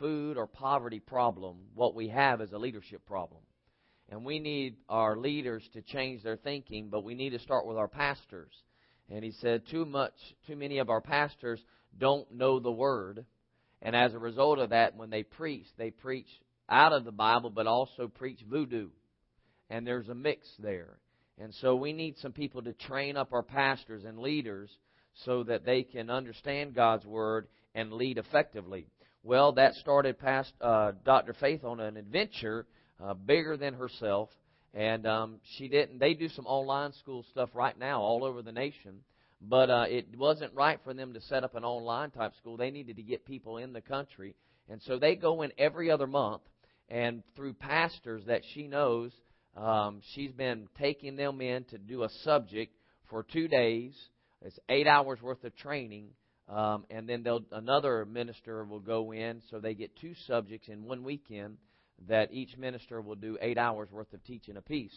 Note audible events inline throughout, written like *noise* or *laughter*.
food or poverty problem. What we have is a leadership problem. And we need our leaders to change their thinking, but we need to start with our pastors. And he said, too much, too many of our pastors don't know the word. And as a result of that, when they preach, they preach out of the Bible, but also preach voodoo. And there's a mix there. And so we need some people to train up our pastors and leaders so that they can understand God's Word and lead effectively. Well, that started past uh, Dr. Faith on an adventure uh, bigger than herself, and um, she didn't. They do some online school stuff right now all over the nation, but uh, it wasn't right for them to set up an online type school. They needed to get people in the country, and so they go in every other month, and through pastors that she knows, um, she's been taking them in to do a subject for two days. It's eight hours worth of training. Um, and then another minister will go in, so they get two subjects in one weekend that each minister will do eight hours worth of teaching apiece.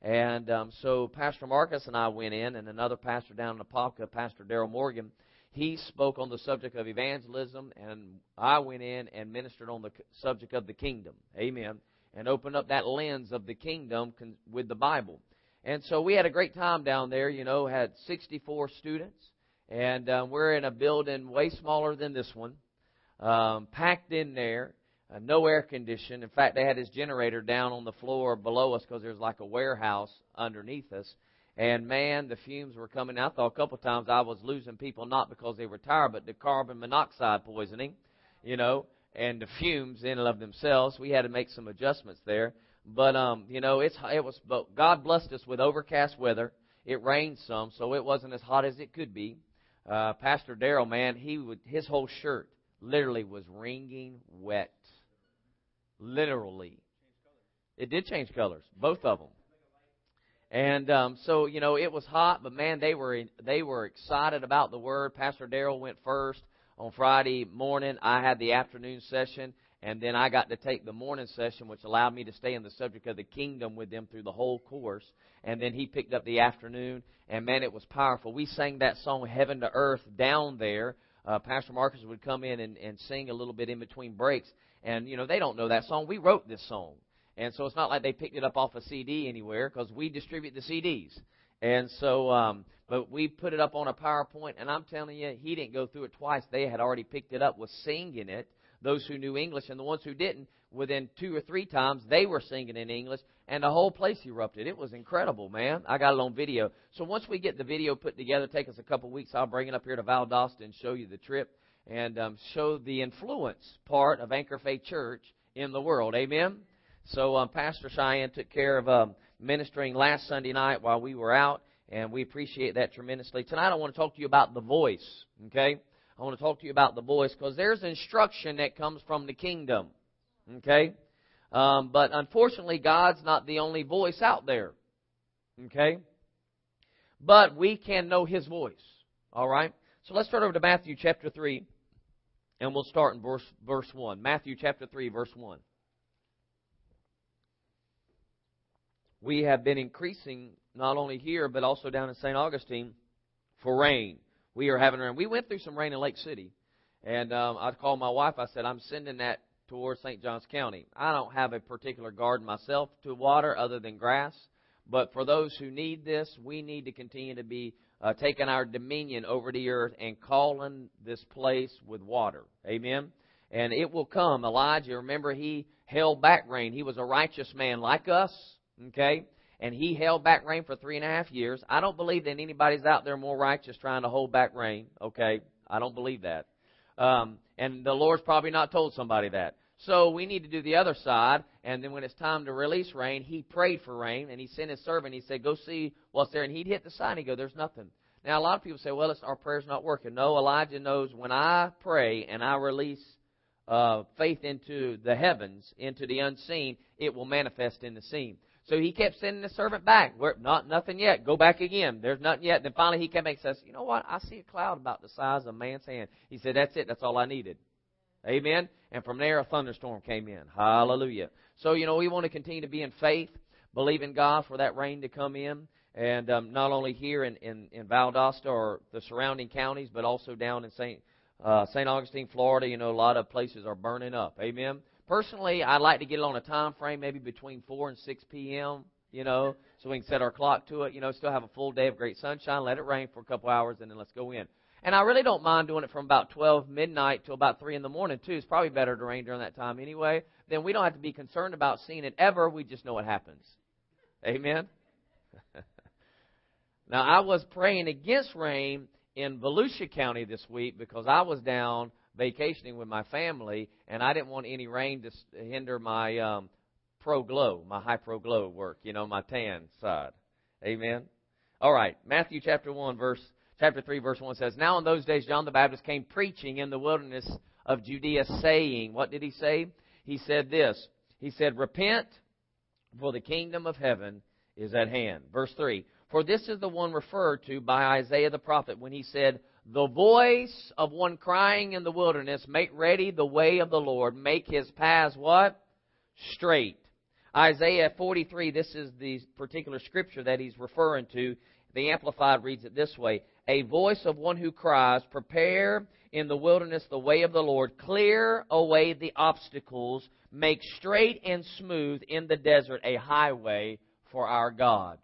And um, so Pastor Marcus and I went in, and another pastor down in Apopka, Pastor Daryl Morgan, he spoke on the subject of evangelism, and I went in and ministered on the subject of the kingdom. Amen. And opened up that lens of the kingdom with the Bible. And so we had a great time down there, you know, had 64 students. And um, we're in a building way smaller than this one, um, packed in there uh, no air condition. In fact, they had this generator down on the floor below us because there's like a warehouse underneath us. And man, the fumes were coming. I thought a couple times I was losing people not because they were tired, but the carbon monoxide poisoning, you know, and the fumes in and of themselves. We had to make some adjustments there. But um, you know, it's it was. But God blessed us with overcast weather. It rained some, so it wasn't as hot as it could be. Uh, Pastor Daryl, man, he would his whole shirt literally was wringing wet literally. It did change colors, both of them. And um, so you know it was hot, but man, they were they were excited about the word. Pastor Daryl went first on Friday morning. I had the afternoon session, and then I got to take the morning session, which allowed me to stay in the subject of the kingdom with them through the whole course. And then he picked up the afternoon, and man, it was powerful. We sang that song "Heaven to Earth" down there. Uh, Pastor Marcus would come in and, and sing a little bit in between breaks, and, you know, they don't know that song. We wrote this song. And so it's not like they picked it up off a CD anywhere because we distribute the CDs. And so, um, but we put it up on a PowerPoint, and I'm telling you, he didn't go through it twice. They had already picked it up, was singing it. Those who knew English, and the ones who didn't, within two or three times, they were singing in English, and the whole place erupted. It was incredible, man. I got it on video. So once we get the video put together, take us a couple weeks. I'll bring it up here to Valdosta and show you the trip and um, show the influence part of Anchor Faith Church in the world. Amen. So um, Pastor Cheyenne took care of um, ministering last Sunday night while we were out, and we appreciate that tremendously. Tonight I want to talk to you about the voice. Okay, I want to talk to you about the voice because there's instruction that comes from the kingdom. Okay, um, but unfortunately, God's not the only voice out there. Okay, but we can know His voice. All right. So let's turn over to Matthew chapter three. And we'll start in verse, verse 1. Matthew chapter 3, verse 1. We have been increasing, not only here, but also down in St. Augustine, for rain. We are having rain. We went through some rain in Lake City. And um, I called my wife. I said, I'm sending that towards St. Johns County. I don't have a particular garden myself to water other than grass. But for those who need this, we need to continue to be uh, taking our dominion over the earth and calling this place with water. Amen. And it will come. Elijah, remember, he held back rain. He was a righteous man like us. Okay. And he held back rain for three and a half years. I don't believe that anybody's out there more righteous trying to hold back rain. Okay. I don't believe that. Um, and the Lord's probably not told somebody that. So we need to do the other side. And then when it's time to release rain, he prayed for rain and he sent his servant. He said, Go see what's there. And he'd hit the sign. he'd go, There's nothing. Now, a lot of people say, Well, our prayer's not working. No, Elijah knows when I pray and I release uh, faith into the heavens, into the unseen, it will manifest in the seen. So he kept sending the servant back. We're, not nothing yet. Go back again. There's nothing yet. Then finally he came back and says, "You know what? I see a cloud about the size of a man's hand." He said, "That's it. That's all I needed." Amen. And from there, a thunderstorm came in. Hallelujah. So, you know, we want to continue to be in faith, believe in God for that rain to come in. And um, not only here in, in, in Valdosta or the surrounding counties, but also down in St. uh, St. Augustine, Florida, you know, a lot of places are burning up. Amen. Personally, I'd like to get it on a time frame, maybe between 4 and 6 p.m., you know, so we can set our clock to it, you know, still have a full day of great sunshine, let it rain for a couple hours, and then let's go in. And I really don't mind doing it from about 12 midnight till about 3 in the morning, too. It's probably better to rain during that time anyway. Then we don't have to be concerned about seeing it ever. We just know what happens. Amen? *laughs* now, I was praying against rain in Volusia County this week because I was down vacationing with my family, and I didn't want any rain to hinder my um, pro glow, my high pro glow work, you know, my tan side. Amen. All right, Matthew chapter 1 verse chapter 3 verse 1 says, "Now in those days John the Baptist came preaching in the wilderness of Judea saying, what did he say? He said this. He said, "Repent, for the kingdom of heaven is at hand." Verse 3. For this is the one referred to by Isaiah the prophet when he said, The voice of one crying in the wilderness, Make ready the way of the Lord, make his paths what? Straight. Isaiah 43, this is the particular scripture that he's referring to. The Amplified reads it this way A voice of one who cries, Prepare in the wilderness the way of the Lord, clear away the obstacles, make straight and smooth in the desert a highway for our God.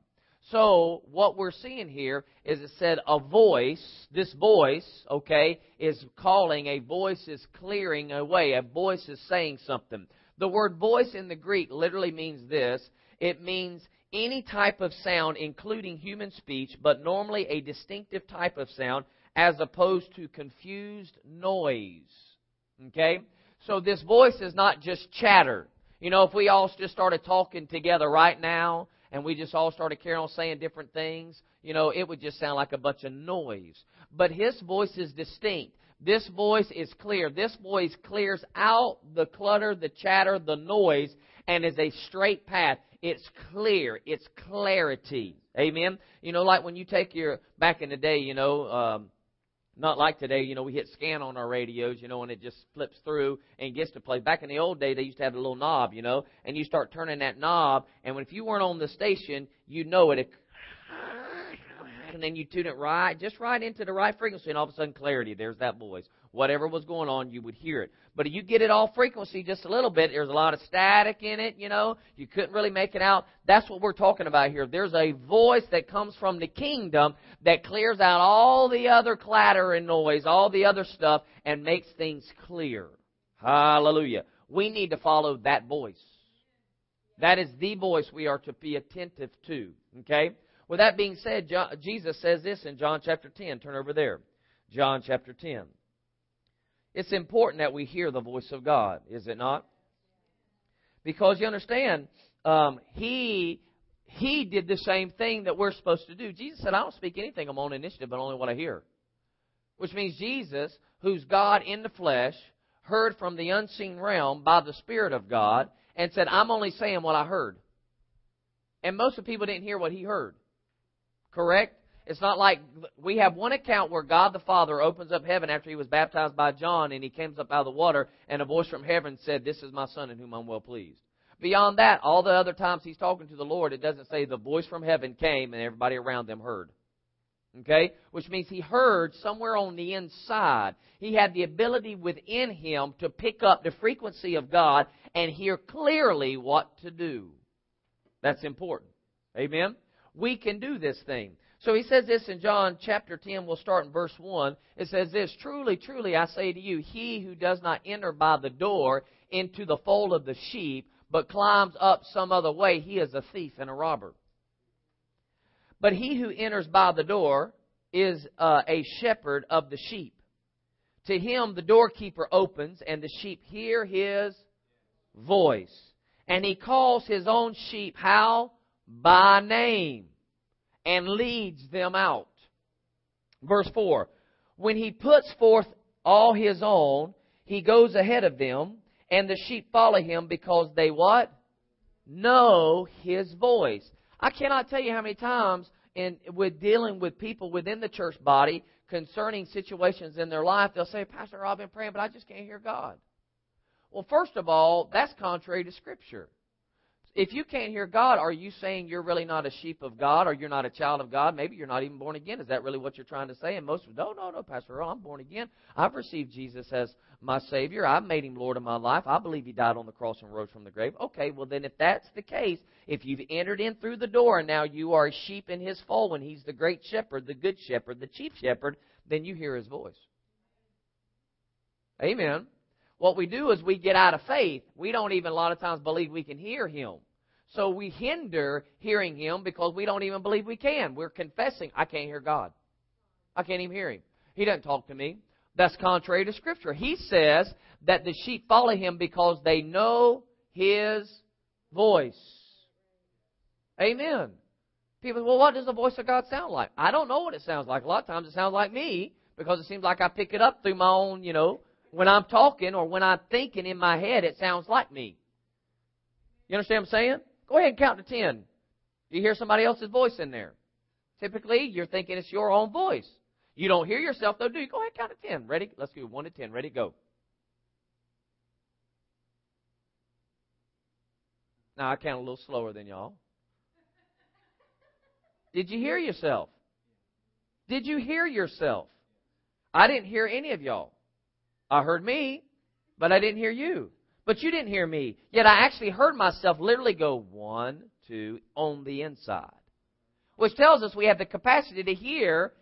So, what we're seeing here is it said a voice, this voice, okay, is calling, a voice is clearing away, a voice is saying something. The word voice in the Greek literally means this it means any type of sound, including human speech, but normally a distinctive type of sound, as opposed to confused noise. Okay? So, this voice is not just chatter. You know, if we all just started talking together right now, and we just all started carrying on saying different things, you know, it would just sound like a bunch of noise. But his voice is distinct. This voice is clear. This voice clears out the clutter, the chatter, the noise, and is a straight path. It's clear. It's clarity. Amen. You know, like when you take your back in the day, you know, um, not like today, you know, we hit scan on our radios, you know, and it just flips through and gets to play. Back in the old day, they used to have a little knob, you know, and you start turning that knob, and when, if you weren't on the station, you know it. And then you tune it right, just right into the right frequency, and all of a sudden, clarity. There's that voice whatever was going on, you would hear it. But if you get it all frequency just a little bit. There's a lot of static in it, you know. You couldn't really make it out. That's what we're talking about here. There's a voice that comes from the kingdom that clears out all the other clatter and noise, all the other stuff, and makes things clear. Hallelujah. We need to follow that voice. That is the voice we are to be attentive to. Okay? With that being said, Jesus says this in John chapter 10. Turn over there. John chapter 10. It's important that we hear the voice of God, is it not? Because you understand, um, he he did the same thing that we're supposed to do. Jesus said, "I don't speak anything on my own initiative, but only what I hear." Which means Jesus, who's God in the flesh, heard from the unseen realm by the Spirit of God and said, "I'm only saying what I heard." And most of the people didn't hear what he heard. Correct? It's not like we have one account where God the Father opens up heaven after he was baptized by John and he comes up out of the water and a voice from heaven said, This is my son in whom I'm well pleased. Beyond that, all the other times he's talking to the Lord, it doesn't say the voice from heaven came and everybody around them heard. Okay? Which means he heard somewhere on the inside. He had the ability within him to pick up the frequency of God and hear clearly what to do. That's important. Amen? We can do this thing. So he says this in John chapter 10, we'll start in verse 1. It says this Truly, truly, I say to you, he who does not enter by the door into the fold of the sheep, but climbs up some other way, he is a thief and a robber. But he who enters by the door is uh, a shepherd of the sheep. To him the doorkeeper opens, and the sheep hear his voice. And he calls his own sheep how? By name and leads them out. Verse 4 When he puts forth all his own, he goes ahead of them, and the sheep follow him because they what? Know his voice. I cannot tell you how many times in with dealing with people within the church body concerning situations in their life, they'll say, Pastor, I've been praying, but I just can't hear God. Well, first of all, that's contrary to Scripture. If you can't hear God, are you saying you're really not a sheep of God or you're not a child of God? Maybe you're not even born again. Is that really what you're trying to say? And most, of them, no, no, no, Pastor Earl, I'm born again. I've received Jesus as my Savior. I've made Him Lord of my life. I believe He died on the cross and rose from the grave. Okay, well then if that's the case, if you've entered in through the door and now you are a sheep in His fold when He's the great shepherd, the good shepherd, the chief shepherd, then you hear His voice. Amen. What we do is we get out of faith. We don't even a lot of times believe we can hear Him. So we hinder hearing Him because we don't even believe we can. We're confessing, I can't hear God. I can't even hear Him. He doesn't talk to me. That's contrary to Scripture. He says that the sheep follow Him because they know His voice. Amen. People well, what does the voice of God sound like? I don't know what it sounds like. A lot of times it sounds like me because it seems like I pick it up through my own, you know, when I'm talking or when I'm thinking in my head, it sounds like me. You understand what I'm saying? Go ahead and count to ten. You hear somebody else's voice in there. Typically, you're thinking it's your own voice. You don't hear yourself, though, do you? Go ahead count to ten. Ready? Let's go. One to ten. Ready? Go. Now, I count a little slower than y'all. Did you hear yourself? Did you hear yourself? I didn't hear any of y'all. I heard me, but I didn't hear you. But you didn't hear me. Yet I actually heard myself literally go one, two, on the inside. Which tells us we have the capacity to hear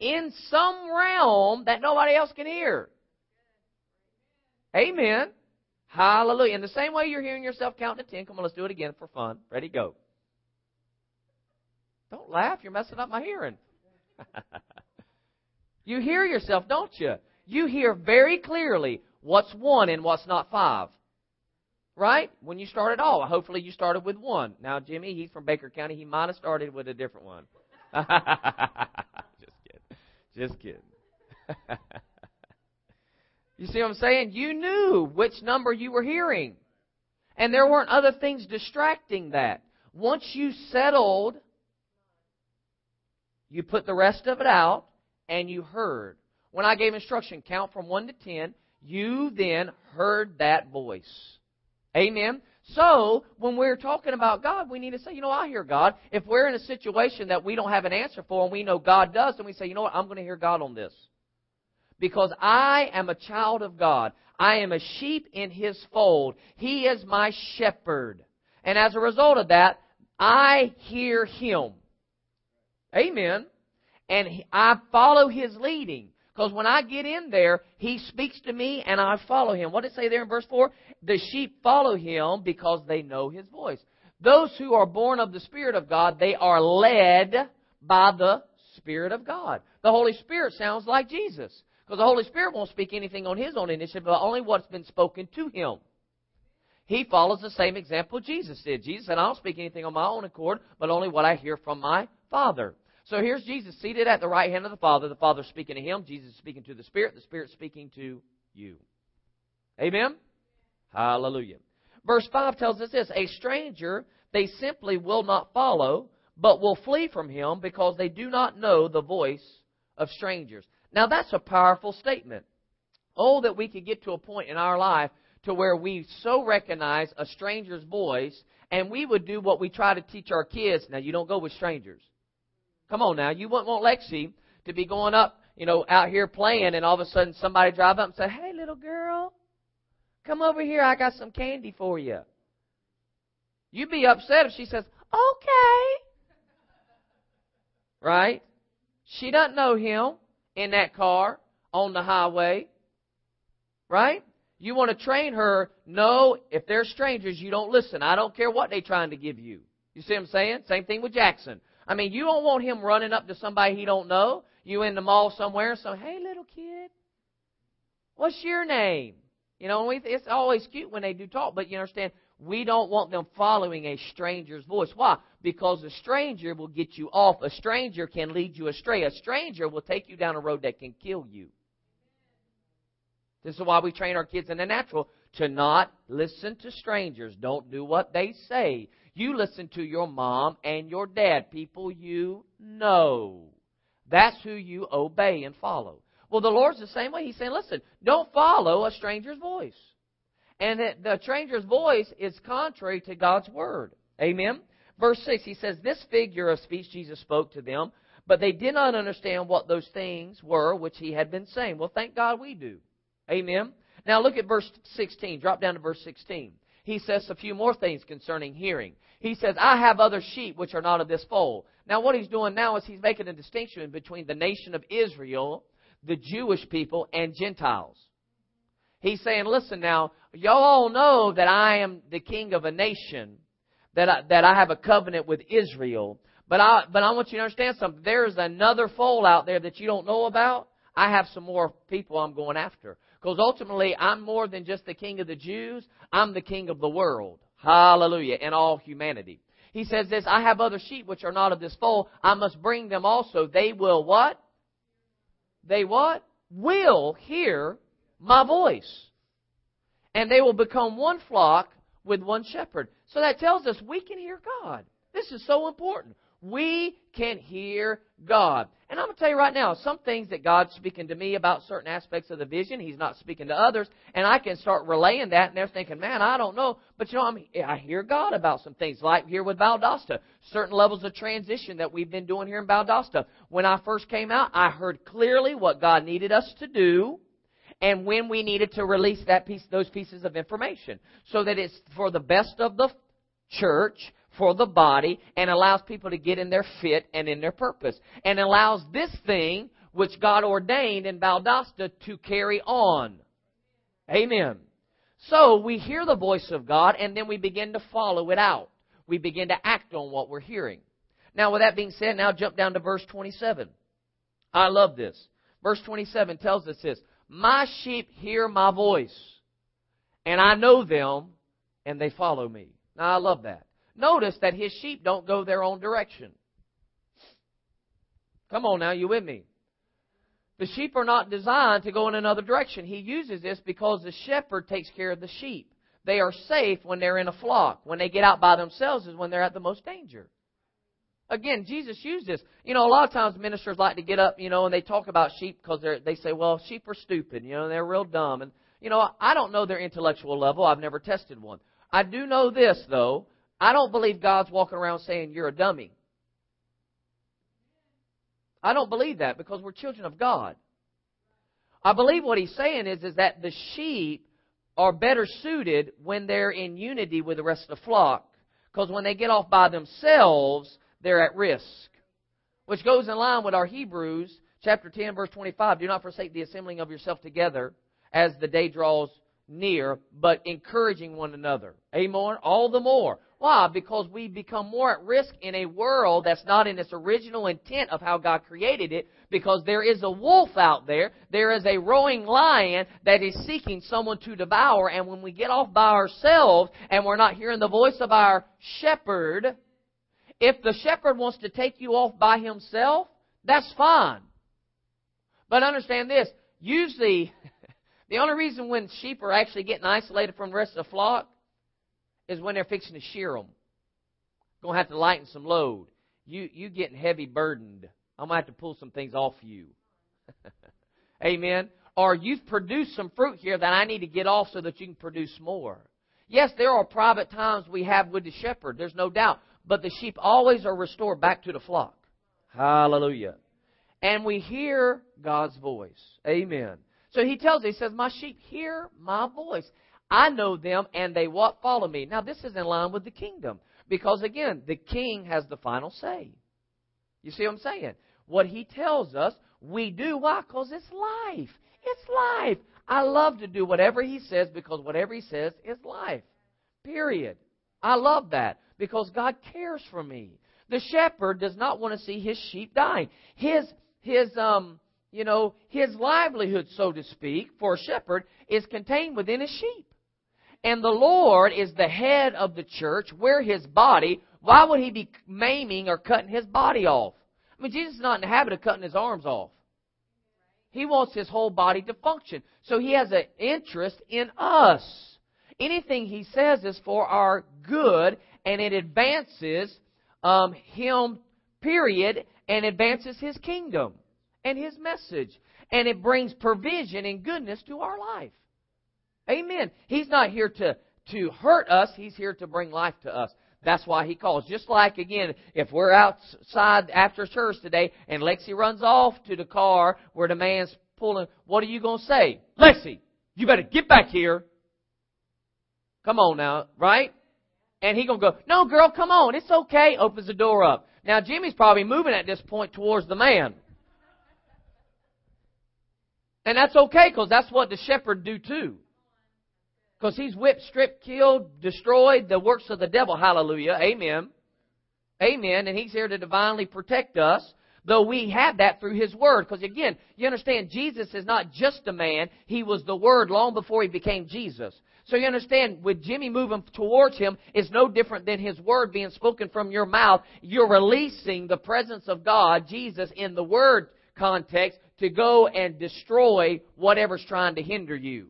in some realm that nobody else can hear. Amen. Hallelujah. In the same way you're hearing yourself counting to ten, come on, let's do it again for fun. Ready, go. Don't laugh, you're messing up my hearing. *laughs* you hear yourself, don't you? You hear very clearly what's one and what's not five. Right? When you started all, hopefully you started with one. Now, Jimmy, he's from Baker County. He might have started with a different one. *laughs* Just kidding. Just kidding. *laughs* you see what I'm saying? You knew which number you were hearing. And there weren't other things distracting that. Once you settled, you put the rest of it out and you heard when I gave instruction, count from 1 to 10, you then heard that voice. Amen. So, when we're talking about God, we need to say, you know, I hear God. If we're in a situation that we don't have an answer for and we know God does, then we say, you know what, I'm going to hear God on this. Because I am a child of God. I am a sheep in His fold. He is my shepherd. And as a result of that, I hear Him. Amen. And I follow His leading. Because when I get in there, he speaks to me and I follow him. What did it say there in verse 4? The sheep follow him because they know his voice. Those who are born of the Spirit of God, they are led by the Spirit of God. The Holy Spirit sounds like Jesus. Because the Holy Spirit won't speak anything on his own initiative, but only what's been spoken to him. He follows the same example Jesus did. Jesus said, I don't speak anything on my own accord, but only what I hear from my Father. So here's Jesus seated at the right hand of the Father. The Father speaking to him. Jesus speaking to the Spirit. The Spirit speaking to you. Amen? Hallelujah. Verse 5 tells us this A stranger they simply will not follow, but will flee from him because they do not know the voice of strangers. Now that's a powerful statement. Oh, that we could get to a point in our life to where we so recognize a stranger's voice and we would do what we try to teach our kids. Now, you don't go with strangers. Come on now. You wouldn't want Lexi to be going up, you know, out here playing and all of a sudden somebody drive up and say, Hey, little girl, come over here. I got some candy for you. You'd be upset if she says, Okay. Right? She doesn't know him in that car on the highway. Right? You want to train her, no, if they're strangers, you don't listen. I don't care what they're trying to give you. You see what I'm saying? Same thing with Jackson. I mean, you don't want him running up to somebody he don't know. You in the mall somewhere, so hey, little kid, what's your name? You know, it's always cute when they do talk, but you understand, we don't want them following a stranger's voice. Why? Because a stranger will get you off. A stranger can lead you astray. A stranger will take you down a road that can kill you. This is why we train our kids in the natural to not listen to strangers. Don't do what they say. You listen to your mom and your dad, people you know. That's who you obey and follow. Well, the Lord's the same way. He's saying, listen, don't follow a stranger's voice. And the stranger's voice is contrary to God's word. Amen? Verse 6, he says, This figure of speech Jesus spoke to them, but they did not understand what those things were which he had been saying. Well, thank God we do. Amen? Now look at verse 16. Drop down to verse 16. He says a few more things concerning hearing. He says, I have other sheep which are not of this fold. Now what he's doing now is he's making a distinction between the nation of Israel, the Jewish people, and Gentiles. He's saying, listen now, y'all know that I am the king of a nation, that I, that I have a covenant with Israel. But I, but I want you to understand something. There's another fold out there that you don't know about. I have some more people I'm going after. Because ultimately, I'm more than just the king of the Jews. I'm the king of the world. Hallelujah. And all humanity. He says this, I have other sheep which are not of this fold. I must bring them also. They will what? They what? Will hear my voice. And they will become one flock with one shepherd. So that tells us we can hear God. This is so important. We can hear God. And I'm going to tell you right now, some things that God's speaking to me about certain aspects of the vision, He's not speaking to others, and I can start relaying that, and they're thinking, man, I don't know. But you know, I'm, I hear God about some things, like here with Valdosta, certain levels of transition that we've been doing here in Valdosta. When I first came out, I heard clearly what God needed us to do, and when we needed to release that piece, those pieces of information, so that it's for the best of the church for the body and allows people to get in their fit and in their purpose. And allows this thing, which God ordained in Valdosta, to carry on. Amen. So we hear the voice of God and then we begin to follow it out. We begin to act on what we're hearing. Now, with that being said, now jump down to verse 27. I love this. Verse 27 tells us this My sheep hear my voice, and I know them, and they follow me. Now, I love that. Notice that his sheep don't go their own direction. Come on now, you with me? The sheep are not designed to go in another direction. He uses this because the shepherd takes care of the sheep. They are safe when they're in a flock. When they get out by themselves is when they're at the most danger. Again, Jesus used this. You know, a lot of times ministers like to get up, you know, and they talk about sheep because they they say, well, sheep are stupid, you know, they're real dumb. And, you know, I don't know their intellectual level. I've never tested one. I do know this, though, I don't believe God's walking around saying you're a dummy. I don't believe that because we're children of God. I believe what he's saying is, is that the sheep are better suited when they're in unity with the rest of the flock. Because when they get off by themselves, they're at risk. Which goes in line with our Hebrews chapter 10 verse 25. Do not forsake the assembling of yourself together as the day draws near, but encouraging one another. Amen? All the more. Why? Because we become more at risk in a world that's not in its original intent of how God created it, because there is a wolf out there, there is a roaring lion that is seeking someone to devour, and when we get off by ourselves and we're not hearing the voice of our shepherd, if the shepherd wants to take you off by himself, that's fine. But understand this, usually, *laughs* the only reason when sheep are actually getting isolated from the rest of the flock is when they're fixing to shear them. Going to have to lighten some load. You you getting heavy burdened. I'm going to have to pull some things off you. *laughs* Amen. Or you've produced some fruit here that I need to get off so that you can produce more. Yes, there are private times we have with the shepherd. There's no doubt. But the sheep always are restored back to the flock. Hallelujah. And we hear God's voice. Amen. So he tells, he says, My sheep hear my voice. I know them and they what follow me. Now this is in line with the kingdom. Because again, the king has the final say. You see what I'm saying? What he tells us, we do. Why? Because it's life. It's life. I love to do whatever he says because whatever he says is life. Period. I love that because God cares for me. The shepherd does not want to see his sheep dying. His his um you know his livelihood, so to speak, for a shepherd is contained within his sheep and the Lord is the head of the church, we're his body, why would he be maiming or cutting his body off? I mean, Jesus is not in the habit of cutting his arms off. He wants his whole body to function. So he has an interest in us. Anything he says is for our good, and it advances um, him, period, and advances his kingdom and his message. And it brings provision and goodness to our life. Amen. He's not here to, to hurt us, He's here to bring life to us. That's why He calls. Just like, again, if we're outside after church today and Lexi runs off to the car where the man's pulling, what are you going to say? Lexi, you better get back here. Come on now, right? And he gonna go, no girl, come on, it's okay. Opens the door up. Now Jimmy's probably moving at this point towards the man. And that's okay because that's what the shepherd do too. Because he's whipped, stripped, killed, destroyed the works of the devil. Hallelujah. Amen. Amen. And he's here to divinely protect us. Though we have that through His Word. Because again, you understand, Jesus is not just a man. He was the Word long before He became Jesus. So you understand, with Jimmy moving towards him, it's no different than his word being spoken from your mouth. You're releasing the presence of God, Jesus, in the word context to go and destroy whatever's trying to hinder you.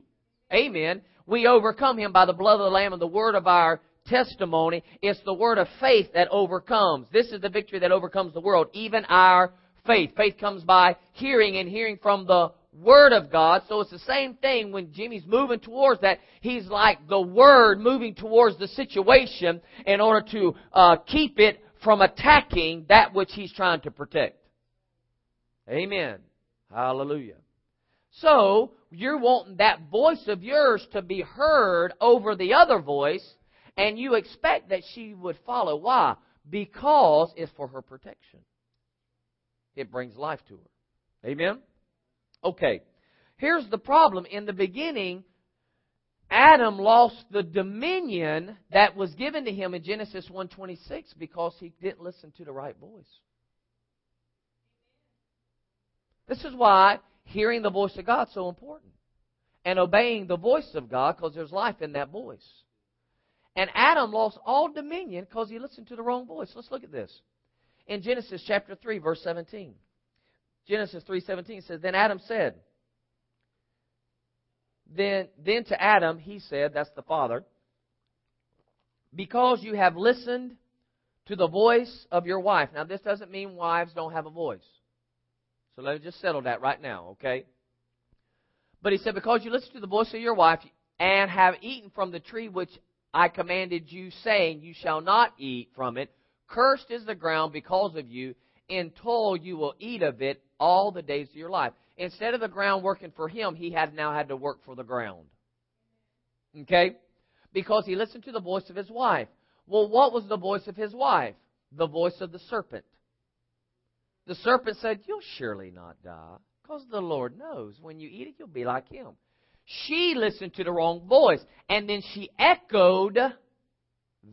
Amen. We overcome him by the blood of the Lamb and the word of our testimony. It's the word of faith that overcomes. This is the victory that overcomes the world, even our faith. Faith comes by hearing and hearing from the Word of God. So it's the same thing when Jimmy's moving towards that. He's like the Word moving towards the situation in order to uh, keep it from attacking that which he's trying to protect. Amen. Hallelujah. So, you're wanting that voice of yours to be heard over the other voice, and you expect that she would follow. Why? Because it's for her protection. It brings life to her. Amen? Okay. Here's the problem. In the beginning, Adam lost the dominion that was given to him in Genesis 1:26 because he didn't listen to the right voice. This is why hearing the voice of God so important. And obeying the voice of God because there's life in that voice. And Adam lost all dominion because he listened to the wrong voice. Let's look at this. In Genesis chapter 3 verse 17. Genesis 3:17 says, "Then Adam said, then then to Adam he said, that's the father, because you have listened to the voice of your wife. Now this doesn't mean wives don't have a voice. So let's just settle that right now, okay? But he said, because you listened to the voice of your wife and have eaten from the tree which I commanded you, saying, You shall not eat from it. Cursed is the ground because of you. In toil you will eat of it all the days of your life. Instead of the ground working for him, he had now had to work for the ground. Okay? Because he listened to the voice of his wife. Well, what was the voice of his wife? The voice of the serpent. The serpent said, You'll surely not die, because the Lord knows when you eat it, you'll be like him. She listened to the wrong voice, and then she echoed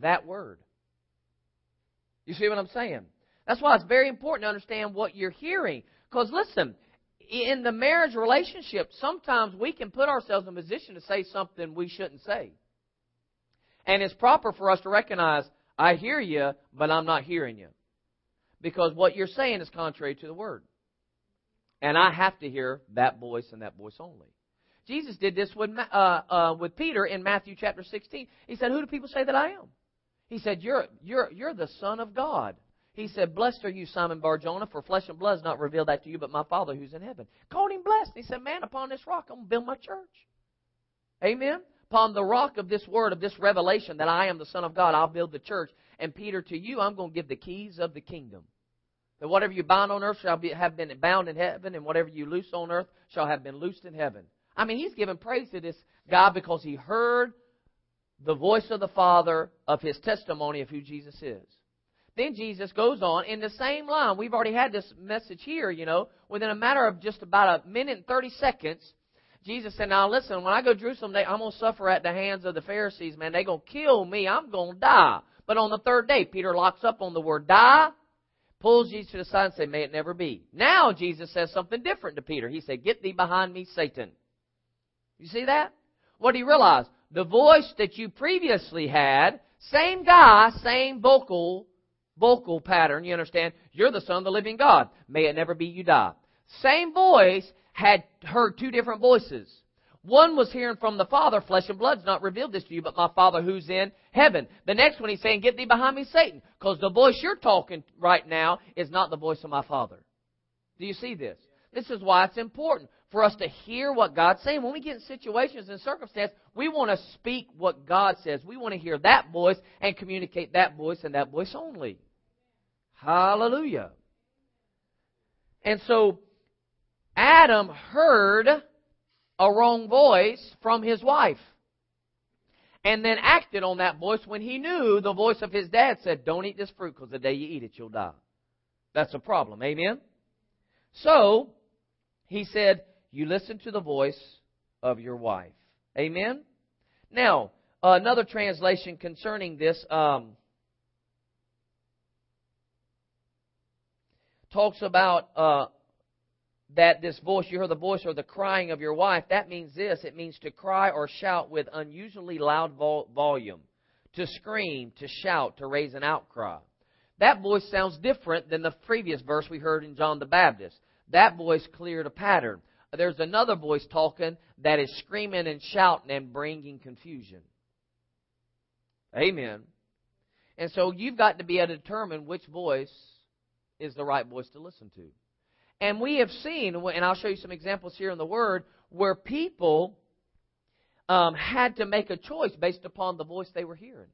that word. You see what I'm saying? That's why it's very important to understand what you're hearing. Because listen, in the marriage relationship, sometimes we can put ourselves in a position to say something we shouldn't say. And it's proper for us to recognize, I hear you, but I'm not hearing you. Because what you're saying is contrary to the word. And I have to hear that voice and that voice only. Jesus did this with, uh, uh, with Peter in Matthew chapter 16. He said, Who do people say that I am? He said, You're, you're, you're the Son of God. He said, Blessed are you, Simon Barjona, for flesh and blood has not revealed that to you, but my Father who's in heaven. Called him blessed. He said, Man, upon this rock I'm going to build my church. Amen? Upon the rock of this word, of this revelation that I am the Son of God, I'll build the church. And Peter, to you, I'm going to give the keys of the kingdom. That whatever you bind on earth shall be, have been bound in heaven, and whatever you loose on earth shall have been loosed in heaven. I mean, he's giving praise to this guy because he heard the voice of the Father of his testimony of who Jesus is. Then Jesus goes on in the same line. We've already had this message here, you know. Within a matter of just about a minute and 30 seconds, Jesus said, Now listen, when I go to Jerusalem, I'm going to suffer at the hands of the Pharisees, man. They're going to kill me. I'm going to die. But on the third day, Peter locks up on the word die, pulls Jesus to the side and says, May it never be. Now Jesus says something different to Peter. He said, Get thee behind me, Satan. You see that? What do you realize? The voice that you previously had, same guy, same vocal vocal pattern, you understand? You're the Son of the living God. May it never be you die. Same voice had heard two different voices. One was hearing from the Father, flesh and blood's not revealed this to you, but my Father who's in heaven. The next one he's saying, get thee behind me, Satan, because the voice you're talking right now is not the voice of my Father. Do you see this? This is why it's important for us to hear what God's saying. When we get in situations and circumstances, we want to speak what God says. We want to hear that voice and communicate that voice and that voice only. Hallelujah. And so Adam heard a wrong voice from his wife and then acted on that voice when he knew the voice of his dad said, Don't eat this fruit because the day you eat it, you'll die. That's a problem. Amen? So, he said, You listen to the voice of your wife. Amen? Now, another translation concerning this um, talks about uh, that this voice, you hear the voice or the crying of your wife, that means this. It means to cry or shout with unusually loud vol- volume, to scream, to shout, to raise an outcry. That voice sounds different than the previous verse we heard in John the Baptist. That voice cleared a pattern. There's another voice talking that is screaming and shouting and bringing confusion. Amen. And so you've got to be able to determine which voice is the right voice to listen to. And we have seen, and I'll show you some examples here in the Word, where people um, had to make a choice based upon the voice they were hearing.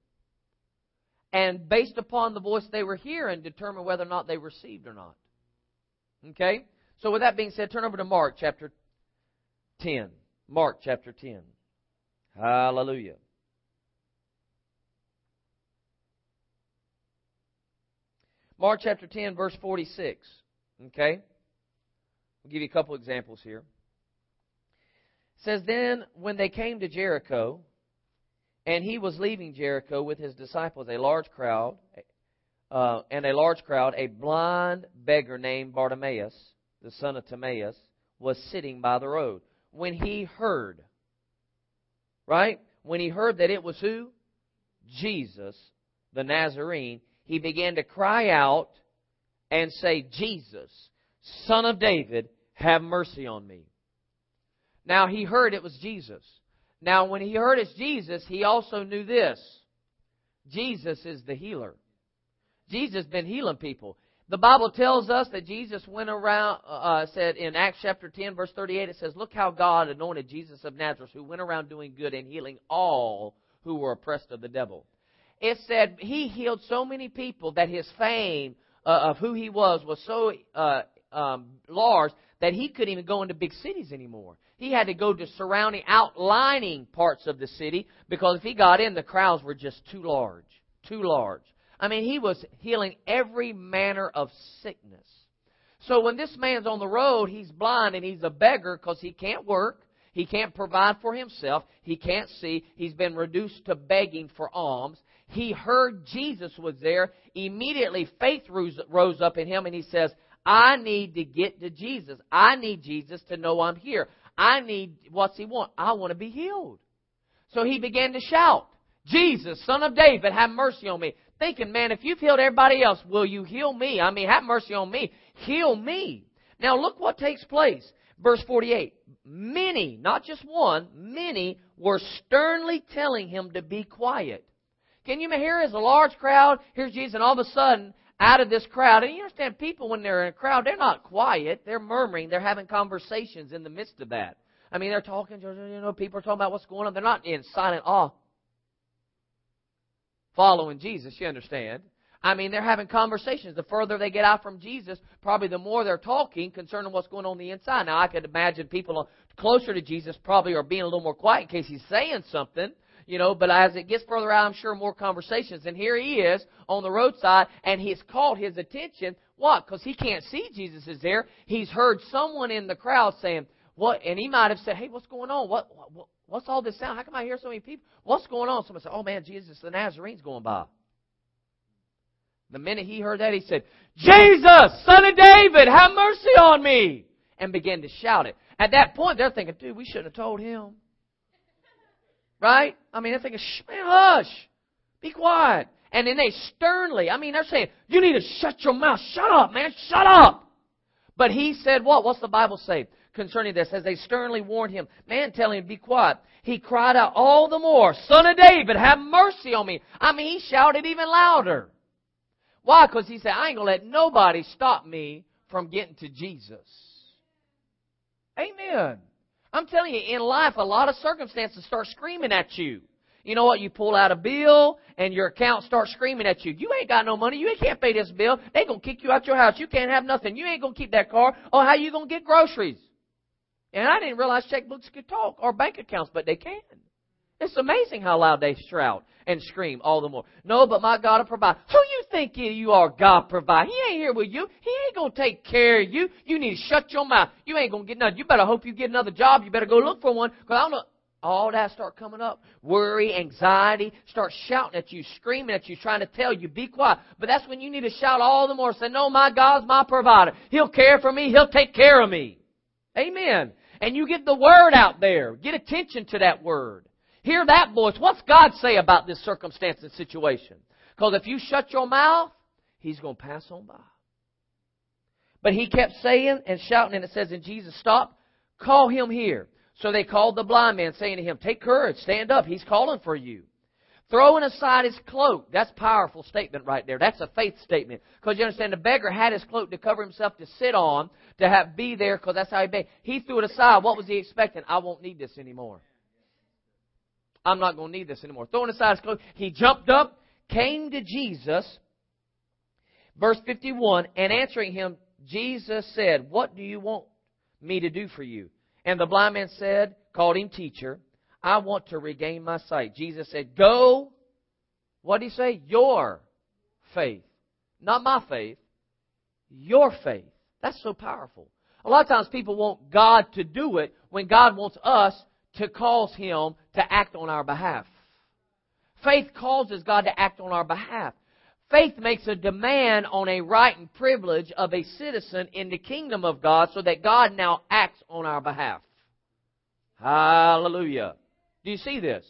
And based upon the voice they were hearing, determine whether or not they received or not. Okay? So, with that being said, turn over to Mark chapter 10. Mark chapter 10. Hallelujah. Mark chapter 10, verse 46. Okay? We'll give you a couple examples here. It says, Then when they came to Jericho, and he was leaving Jericho with his disciples, a large crowd, uh, and a large crowd, a blind beggar named Bartimaeus, the son of Timaeus, was sitting by the road. When he heard, right? When he heard that it was who? Jesus, the Nazarene, he began to cry out and say, Jesus, Son of David, have mercy on me. Now he heard it was Jesus. Now when he heard it's Jesus, he also knew this. Jesus is the healer. Jesus been healing people. The Bible tells us that Jesus went around, uh, uh said in Acts chapter 10, verse 38, it says, Look how God anointed Jesus of Nazareth, who went around doing good and healing all who were oppressed of the devil. It said he healed so many people that his fame uh, of who he was was so uh, um, large that he couldn't even go into big cities anymore. He had to go to surrounding, outlining parts of the city because if he got in, the crowds were just too large. Too large. I mean, he was healing every manner of sickness. So when this man's on the road, he's blind and he's a beggar because he can't work. He can't provide for himself. He can't see. He's been reduced to begging for alms. He heard Jesus was there. Immediately, faith rose up in him and he says, I need to get to Jesus. I need Jesus to know I'm here. I need, what's he want? I want to be healed. So he began to shout, Jesus, son of David, have mercy on me. Thinking, man, if you've healed everybody else, will you heal me? I mean, have mercy on me. Heal me. Now look what takes place. Verse 48. Many, not just one, many were sternly telling him to be quiet. Can you hear as a large crowd? Here's Jesus, and all of a sudden, out of this crowd. And you understand, people, when they're in a crowd, they're not quiet. They're murmuring. They're having conversations in the midst of that. I mean, they're talking, you know, people are talking about what's going on. They're not in silent awe following Jesus, you understand. I mean, they're having conversations. The further they get out from Jesus, probably the more they're talking concerning what's going on, on the inside. Now, I could imagine people closer to Jesus probably are being a little more quiet in case he's saying something you know, but as it gets further out, I'm sure more conversations. And here he is on the roadside, and he's caught his attention. What? Because he can't see Jesus is there. He's heard someone in the crowd saying, "What?" And he might have said, "Hey, what's going on? What? what what's all this sound? How come I hear so many people? What's going on?" Someone said, "Oh man, Jesus, the Nazarene's going by." The minute he heard that, he said, "Jesus, Son of David, have mercy on me!" and began to shout it. At that point, they're thinking, "Dude, we shouldn't have told him." Right? I mean, they're thinking, Shh, man, hush. Be quiet. And then they sternly, I mean, they're saying, you need to shut your mouth. Shut up, man. Shut up. But he said what? What's the Bible say concerning this? As they sternly warned him, man, tell him, be quiet. He cried out all the more, Son of David, have mercy on me. I mean, he shouted even louder. Why? Because he said, I ain't to let nobody stop me from getting to Jesus. Amen. I'm telling you, in life, a lot of circumstances start screaming at you. You know what? You pull out a bill and your account starts screaming at you. You ain't got no money. You can't pay this bill. They gonna kick you out your house. You can't have nothing. You ain't gonna keep that car. Oh, how you gonna get groceries? And I didn't realize checkbooks could talk or bank accounts, but they can. It's amazing how loud they shout and scream all the more. No, but my God will provide. Who you think you are, God provide? He ain't here with you. He ain't gonna take care of you. You need to shut your mouth. You ain't gonna get nothing. You better hope you get another job. You better go look for one. Cause I don't know. All that start coming up. Worry, anxiety, start shouting at you, screaming at you, trying to tell you, be quiet. But that's when you need to shout all the more. Say, no, my God's my provider. He'll care for me. He'll take care of me. Amen. And you get the word out there. Get attention to that word. Hear that voice. What's God say about this circumstance and situation? Because if you shut your mouth, He's going to pass on by. But he kept saying and shouting, and it says, and Jesus stopped, call him here. So they called the blind man, saying to him, Take courage, stand up, he's calling for you. Throwing aside his cloak. That's powerful statement right there. That's a faith statement. Because you understand, the beggar had his cloak to cover himself to sit on, to have be there, because that's how he begged. He threw it aside. What was he expecting? I won't need this anymore. I'm not going to need this anymore. Throwing aside his cloak, he jumped up, came to Jesus, verse 51, and answering him, Jesus said, What do you want me to do for you? And the blind man said, called him teacher, I want to regain my sight. Jesus said, Go. What did he say? Your faith. Not my faith. Your faith. That's so powerful. A lot of times people want God to do it when God wants us to cause Him to act on our behalf. Faith causes God to act on our behalf. Faith makes a demand on a right and privilege of a citizen in the kingdom of God so that God now acts on our behalf. Hallelujah. Do you see this?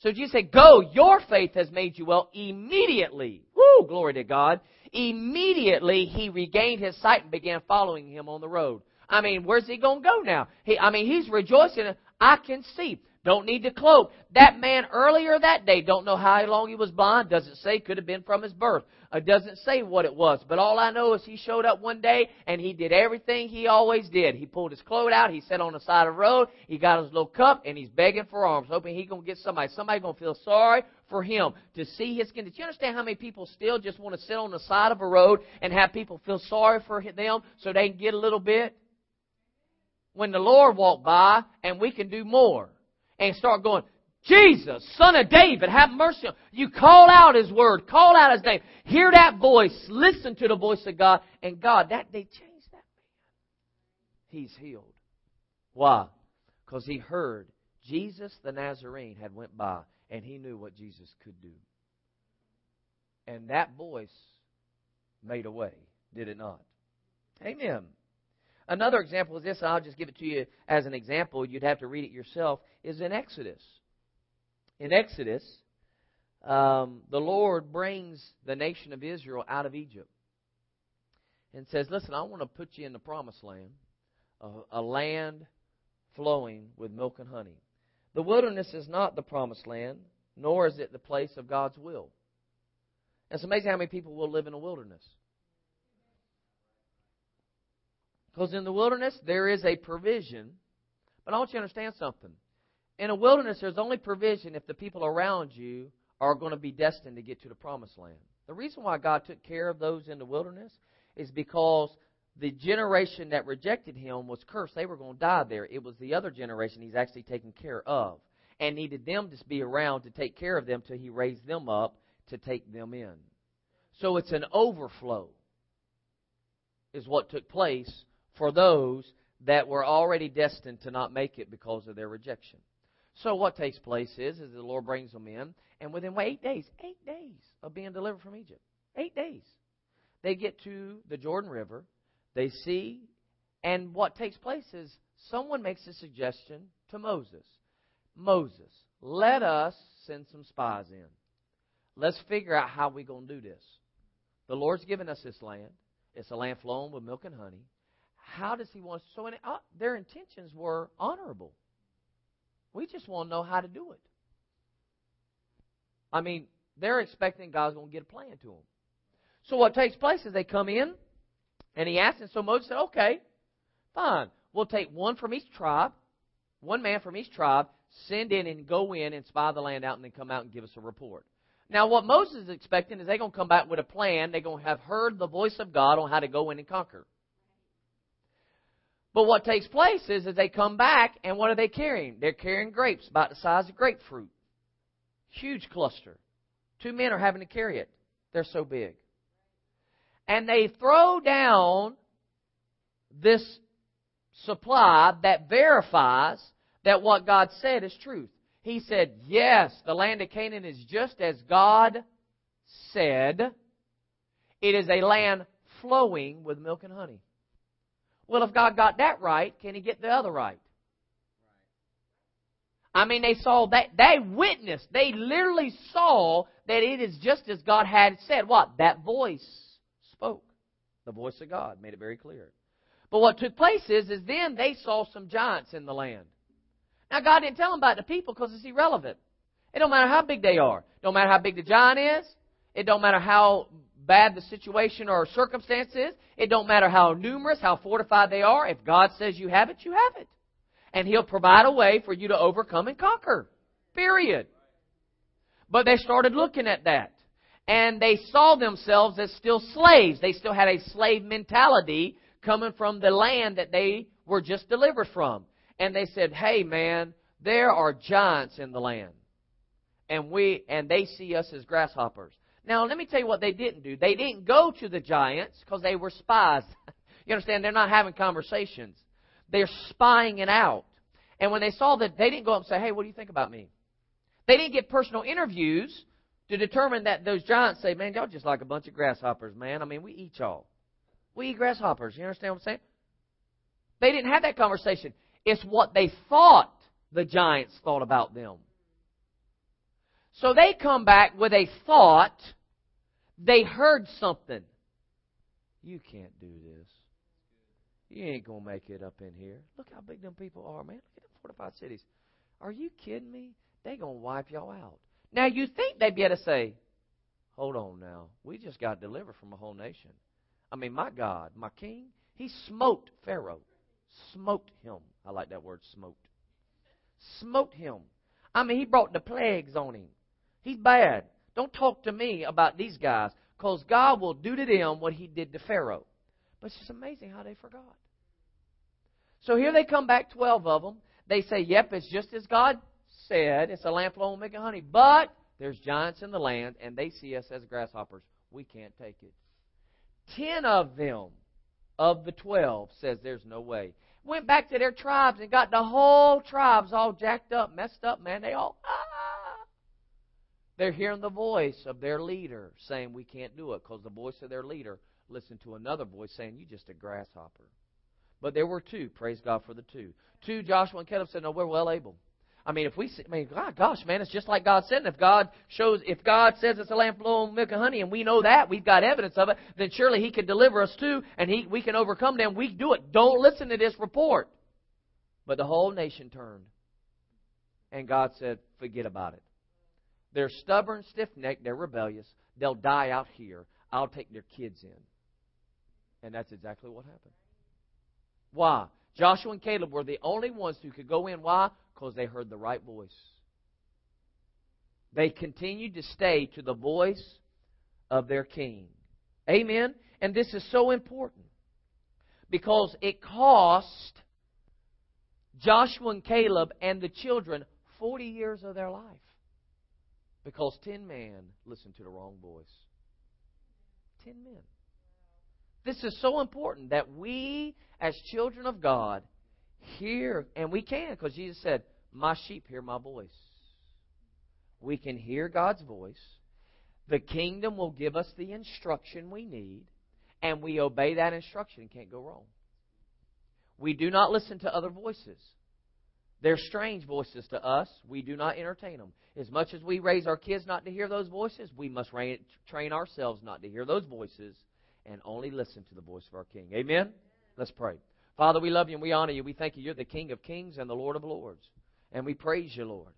So Jesus said, Go, your faith has made you well immediately. Woo, glory to God. Immediately he regained his sight and began following him on the road. I mean, where's he going to go now? He, I mean, he's rejoicing. I can see. Don't need to cloak. That man earlier that day, don't know how long he was blind. Doesn't say. Could have been from his birth. It doesn't say what it was. But all I know is he showed up one day and he did everything he always did. He pulled his cloak out. He sat on the side of the road. He got his little cup and he's begging for alms, hoping he gonna get somebody. Somebody gonna feel sorry for him to see his skin. Did you understand how many people still just want to sit on the side of a road and have people feel sorry for them so they can get a little bit? When the Lord walked by and we can do more and start going, Jesus, son of David, have mercy. You call out His word, call out His name. Hear that voice, listen to the voice of God, and God, that day changed that man. He's healed. Why? Because he heard Jesus the Nazarene had went by, and he knew what Jesus could do. And that voice made a way, did it not? Amen. Another example is this, and I'll just give it to you as an example. You'd have to read it yourself, is in Exodus. In Exodus, um, the Lord brings the nation of Israel out of Egypt and says, Listen, I want to put you in the promised land, a, a land flowing with milk and honey. The wilderness is not the promised land, nor is it the place of God's will. It's amazing how many people will live in a wilderness. Because in the wilderness, there is a provision. But I want you to understand something. In a wilderness, there's only provision if the people around you are going to be destined to get to the promised land. The reason why God took care of those in the wilderness is because the generation that rejected him was cursed. They were going to die there. It was the other generation he's actually taking care of and needed them to be around to take care of them till he raised them up to take them in. So it's an overflow, is what took place for those that were already destined to not make it because of their rejection. So what takes place is, is the Lord brings them in, and within eight days, eight days of being delivered from Egypt, eight days, they get to the Jordan River, they see, and what takes place is someone makes a suggestion to Moses. Moses, let us send some spies in. Let's figure out how we're going to do this. The Lord's given us this land. It's a land flowing with milk and honey. How does He want? So in, uh, their intentions were honorable. We just want to know how to do it. I mean, they're expecting God's going to get a plan to them. So what takes place is they come in, and he asks, and so Moses said, okay, fine. we'll take one from each tribe, one man from each tribe, send in and go in and spy the land out and then come out and give us a report. Now, what Moses is expecting is they're going to come back with a plan. They're going to have heard the voice of God on how to go in and conquer. But what takes place is, as they come back, and what are they carrying? They're carrying grapes about the size of grapefruit. Huge cluster. Two men are having to carry it. They're so big. And they throw down this supply that verifies that what God said is truth. He said, Yes, the land of Canaan is just as God said. It is a land flowing with milk and honey. Well, if God got that right, can He get the other right? I mean, they saw that, they witnessed, they literally saw that it is just as God had said. What? That voice spoke. The voice of God made it very clear. But what took place is, is then they saw some giants in the land. Now, God didn't tell them about the people because it's irrelevant. It don't matter how big they are. It don't matter how big the giant is. It don't matter how bad the situation or circumstance is. It don't matter how numerous, how fortified they are. If God says you have it, you have it. And He'll provide a way for you to overcome and conquer. Period. But they started looking at that. And they saw themselves as still slaves. They still had a slave mentality coming from the land that they were just delivered from. And they said, Hey man, there are giants in the land. And we and they see us as grasshoppers. Now, let me tell you what they didn't do. They didn't go to the giants because they were spies. *laughs* you understand? They're not having conversations. They're spying it out. And when they saw that, they didn't go up and say, hey, what do you think about me? They didn't get personal interviews to determine that those giants say, man, y'all just like a bunch of grasshoppers, man. I mean, we eat y'all. We eat grasshoppers. You understand what I'm saying? They didn't have that conversation. It's what they thought the giants thought about them. So they come back with a thought. They heard something. You can't do this. You ain't going to make it up in here. Look how big them people are, man. Look at them fortified cities. Are you kidding me? They going to wipe y'all out. Now, you think they'd be able to say, hold on now. We just got delivered from a whole nation. I mean, my God, my king, he smote Pharaoh. Smote him. I like that word, smote. Smote him. I mean, he brought the plagues on him. He's bad. Don't talk to me about these guys because God will do to them what he did to Pharaoh. But it's just amazing how they forgot. So here they come back, 12 of them. They say, yep, it's just as God said. It's a lamp flowing and honey. But there's giants in the land, and they see us as grasshoppers. We can't take it. Ten of them, of the twelve, says there's no way. Went back to their tribes and got the whole tribes all jacked up, messed up, man. They all, ah, they're hearing the voice of their leader saying, We can't do it because the voice of their leader listened to another voice saying, You're just a grasshopper. But there were two. Praise God for the two. Two, Joshua and Caleb said, No, we're well able. I mean, if we, I mean, God, gosh, man, it's just like God said. And if God shows, if God says it's a lamp flowing milk and honey, and we know that, we've got evidence of it, then surely He can deliver us too, and He, we can overcome them. We do it. Don't listen to this report. But the whole nation turned, and God said, forget about it. They're stubborn, stiff necked, they're rebellious. They'll die out here. I'll take their kids in. And that's exactly what happened. Why? Joshua and Caleb were the only ones who could go in. Why? Because they heard the right voice. They continued to stay to the voice of their king. Amen? And this is so important because it cost Joshua and Caleb and the children 40 years of their life. Because ten men listened to the wrong voice. Ten men. This is so important that we, as children of God, hear, and we can, because Jesus said, My sheep hear my voice. We can hear God's voice. The kingdom will give us the instruction we need, and we obey that instruction and can't go wrong. We do not listen to other voices. They're strange voices to us. We do not entertain them. As much as we raise our kids not to hear those voices, we must train ourselves not to hear those voices and only listen to the voice of our King. Amen? Let's pray. Father, we love you and we honor you. We thank you. You're the King of kings and the Lord of lords. And we praise you, Lord.